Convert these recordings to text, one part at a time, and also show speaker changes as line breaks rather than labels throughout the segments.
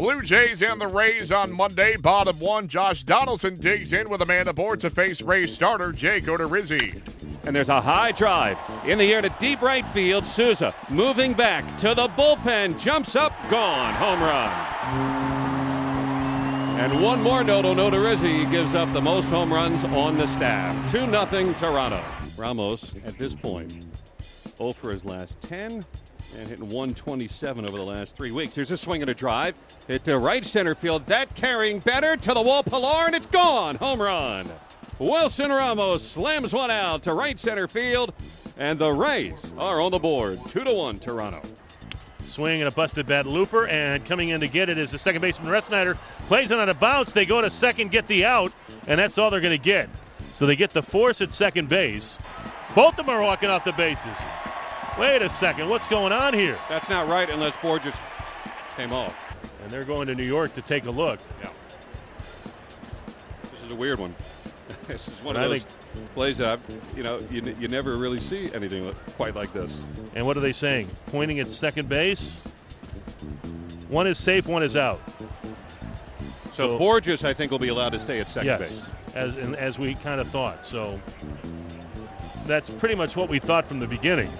Blue Jays and the Rays on Monday. Bottom one, Josh Donaldson digs in with a man aboard to face Rays starter Jake Odorizzi.
And there's a high drive in the air to deep right field. Souza moving back to the bullpen, jumps up, gone, home run. And one more note on Odorizzi. Gives up the most home runs on the staff. 2 0 Toronto. Ramos at this point 0 for his last 10 and hitting 127 over the last three weeks. There's a swing and a drive. Hit to right center field. That carrying better to the wall. Pilar, and it's gone. Home run. Wilson Ramos slams one out to right center field, and the Rays are on the board. Two to one, Toronto.
Swing and a busted bat looper, and coming in to get it is the second baseman Refsnyder. Plays it on a bounce. They go to second, get the out, and that's all they're going to get. So they get the force at second base. Both of them are walking off the bases. Wait a second, what's going on here?
That's not right unless Bourjos came off.
And they're going to New York to take a look.
Yeah. This is a weird one. this is one
And
of
I
those plays that you know you, you never really see anything quite like this.
And what are they saying? Pointing at second base. One is safe, one is out.
So,
So-
Bourjos, I think, will be allowed to stay at second
yes,
base.
as as we kind of thought. So that's pretty much what we thought from the beginning.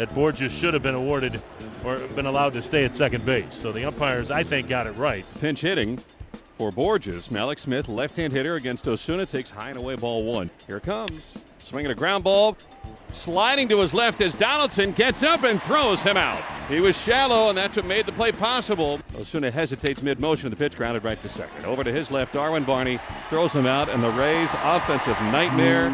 That Bourjos should have been awarded or been allowed to stay at second base. So the umpires, I think, got it right.
Pinch hitting for Bourjos. Mallex Smith, left-hand hitter against Osuna, takes high and away ball one. Here it comes. Swinging a ground ball. Sliding to his left as Donaldson gets up and throws him out. He was shallow, and that's what made the play possible. Osuna hesitates mid-motion. The pitch grounded right to second. Over to his left, Darwin Barney throws him out, and the Rays' offensive nightmare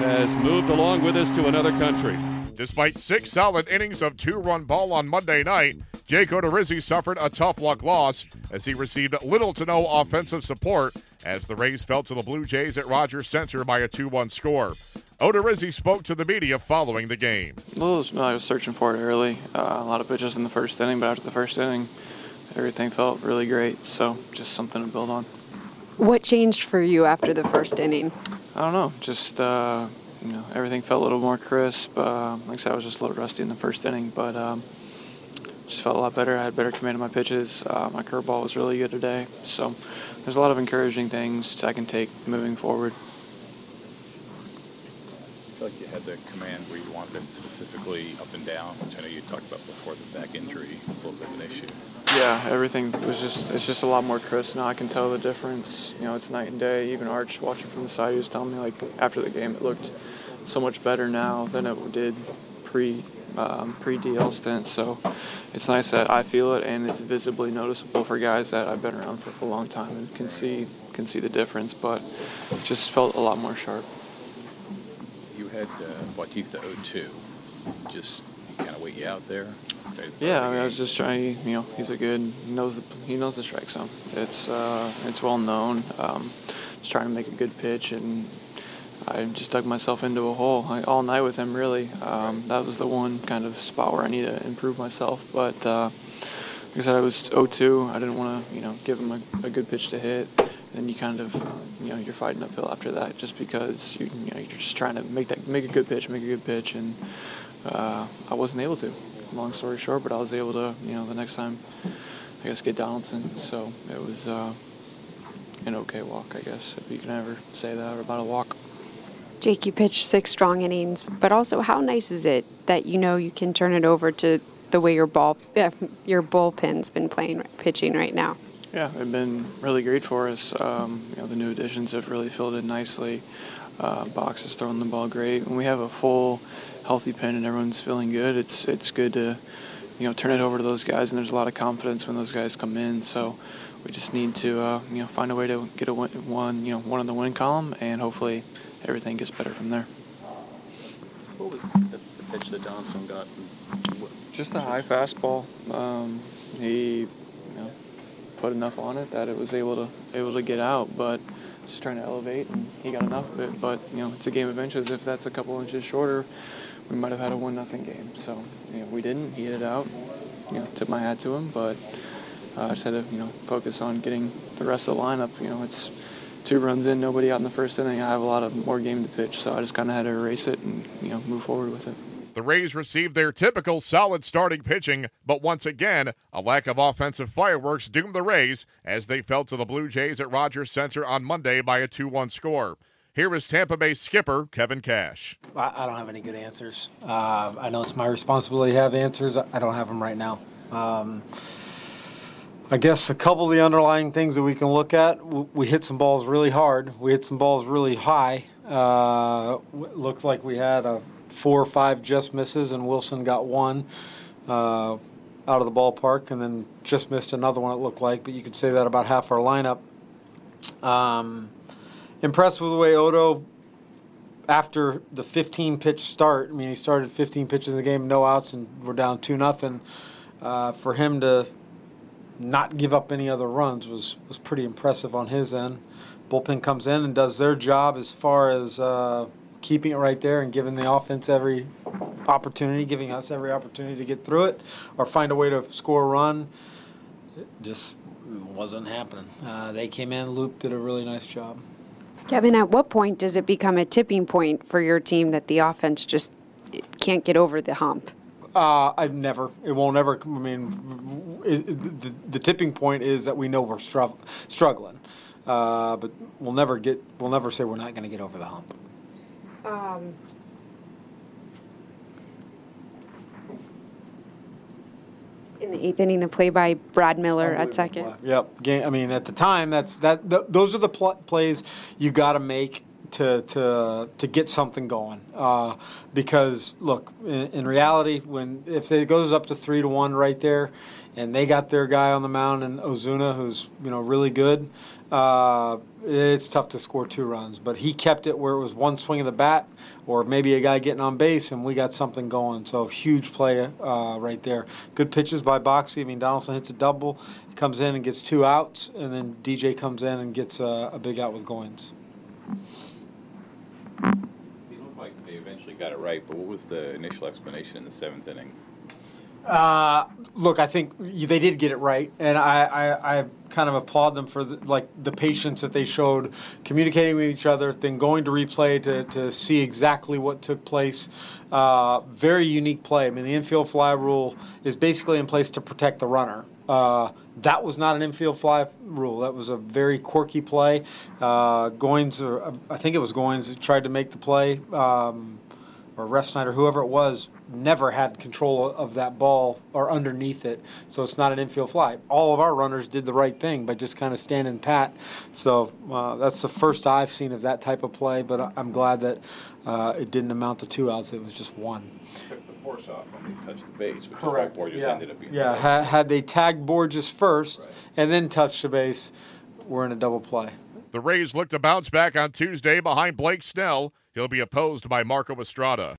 has moved along with us to another country.
Despite six solid innings of two run ball on Monday night, Jake Odorizzi suffered a tough luck loss as he received little to no offensive support as the Rays fell to the Blue Jays at Rogers Center by a 2 1 score. Odorizzi spoke to the media following the game.
Well, I was searching for it early. Uh, a lot of pitches in the first inning, but after the first inning, everything felt really great. So just something to build on.
What changed for you after the first inning?
I don't know. Just uh, you know, everything felt a little more crisp. Uh, like I said, I was just a little rusty in the first inning, but um, just felt a lot better. I had better command of my pitches. Uh, my curveball was really good today. So there's a lot of encouraging things I can take moving forward.
Like you had the command where you wanted it specifically up and down, which I know you talked about before the back injury was a little bit of an issue.
Yeah, everything was just it's just a lot more crisp now. I can tell the difference. You know, it's night and day. Even Arch watching from the side, he was telling me like after the game, it looked so much better now than it did pre um, pre DL stint. So it's nice that I feel it and it's visibly noticeable for guys that I've been around for a long time and can see can see the difference. But just felt a lot more sharp.
Had uh, Bautista 0-2. Just kind of wait you out there.
Yeah, I, mean, I was just trying. You know, he's a good he knows the he knows the strike zone. It's uh, it's well known. Um, just trying to make a good pitch, and I just dug myself into a hole like, all night with him. Really, um, that was the one kind of spot where I need to improve myself. But uh, like I said, I was 0-2. I didn't want to you know give him a, a good pitch to hit. And you kind of, you know, you're fighting uphill after that, just because you, you know you're just trying to make that make a good pitch, make a good pitch, and uh, I wasn't able to. Long story short, but I was able to, you know, the next time, I guess, get Donaldson. So it was uh, an okay walk, I guess, if you can ever say that about a walk.
Jake, you pitched six strong innings, but also how nice is it that you know you can turn it over to the way your ball, your bullpen's been playing pitching right now?
Yeah, it's been really great for us. Um, you know, the new additions have really filled in nicely. Uh, Box is throwing the ball great. When we have a full, healthy pen and everyone's feeling good, it's it's good to, you know, turn it over to those guys. And there's a lot of confidence when those guys come in. So we just need to, uh, you know, find a way to get a win, one, you know, one in the win column, and hopefully everything gets better from there.
What was the, the pitch that Donaldson got?
Just a high fastball. Um, he, you know, put enough on it that it was able to able to get out, but just trying to elevate, and he got enough of it. But you know, it's a game of inches. If that's a couple inches shorter, we might have had a one nothing game. So you know, we didn't. He hit it out. You know, tip my hat to him, but uh, I just had to you know focus on getting the rest of the lineup. You know, it's two runs in, nobody out in the first inning. I have a lot of more game to pitch, so I just kind of had to erase it and you know move forward with it.
The Rays received their typical solid starting pitching, but once again, a lack of offensive fireworks doomed the Rays as they fell to the Blue Jays at Rogers Center on Monday by a 2 1 score. Here is Tampa Bay skipper Kevin Cash.
I, don't have any good answers. Uh, I know it's my responsibility to have answers. I don't have them right now. Um, I guess a couple of the underlying things that we can look at we hit some balls really hard, we hit some balls really high. Uh, looks like we had a four or five just misses, and Wilson got one uh, out of the ballpark, and then just missed another one. It looked like, but you could say that about half our lineup. Um, impressed with the way Odo, after the 15 pitch start. I mean, he started 15 pitches in the game, no outs, and we're down two nothing. Uh, for him to not give up any other runs was was pretty impressive on his end. Bullpen comes in and does their job as far as uh, keeping it right there and giving the offense every opportunity, giving us every opportunity to get through it or find a way to score a run. It just wasn't happening. Uh, they came in, Loop did a really nice job.
Kevin, at what point does it become a tipping point for your team that the offense just can't get over the hump?
Uh, I've never. It won't ever. I mean, it, the, the, tipping point is that we know we're struggling, uh, but we'll never get. We'll never say we're not going to get over the hump. Um,
in the eighth inning, the play by Brad Miller at second.
Yep. Game, I mean, at the time, that's that. Th- those are the pl- plays you got to make to to to get something going. Uh, because look, in, in, reality, when if it goes up to three to one right there, and they got their guy on the mound and Osuna, who's you know really good, uh, it's tough to score two runs. But he kept it where it was one swing of the bat, or maybe a guy getting on base, and we got something going. So huge play uh, right there. Good pitches by Boxy. I mean, Donaldson hits a double, comes in and gets two outs, and then DJ comes in and gets a, a big out with Goins.
He looked like they eventually got it right, but what was the initial explanation in the seventh inning?
Uh, look, I think they did get it right, and I, I, I kind of applaud them for the, like the patience that they showed, communicating with each other, then going to replay to, to see exactly what took place. Uh, very unique play. I mean, the infield fly rule is basically in place to protect the runner. Uh, that was not an infield fly rule. That was a very quirky play. Uh, Goins, or I think it was Goins, tried to make the play. Um, or Refsnyder, whoever it was, never had control of that ball or underneath it. So it's not an infield fly. All of our runners did the right thing by just kind of standing pat. So uh, that's the first I've seen of that type of play, but I'm glad that uh, it didn't amount to two outs. It was just one.
Took the force off when they touched the base, which Correct. is why Bourjos
yeah.
ended up being.
Yeah, had, had, they tagged Bourjos first right. and then touched the base, we're in a double play.
The Rays look to bounce back on Tuesday behind Blake Snell. He'll be opposed by Marco Estrada.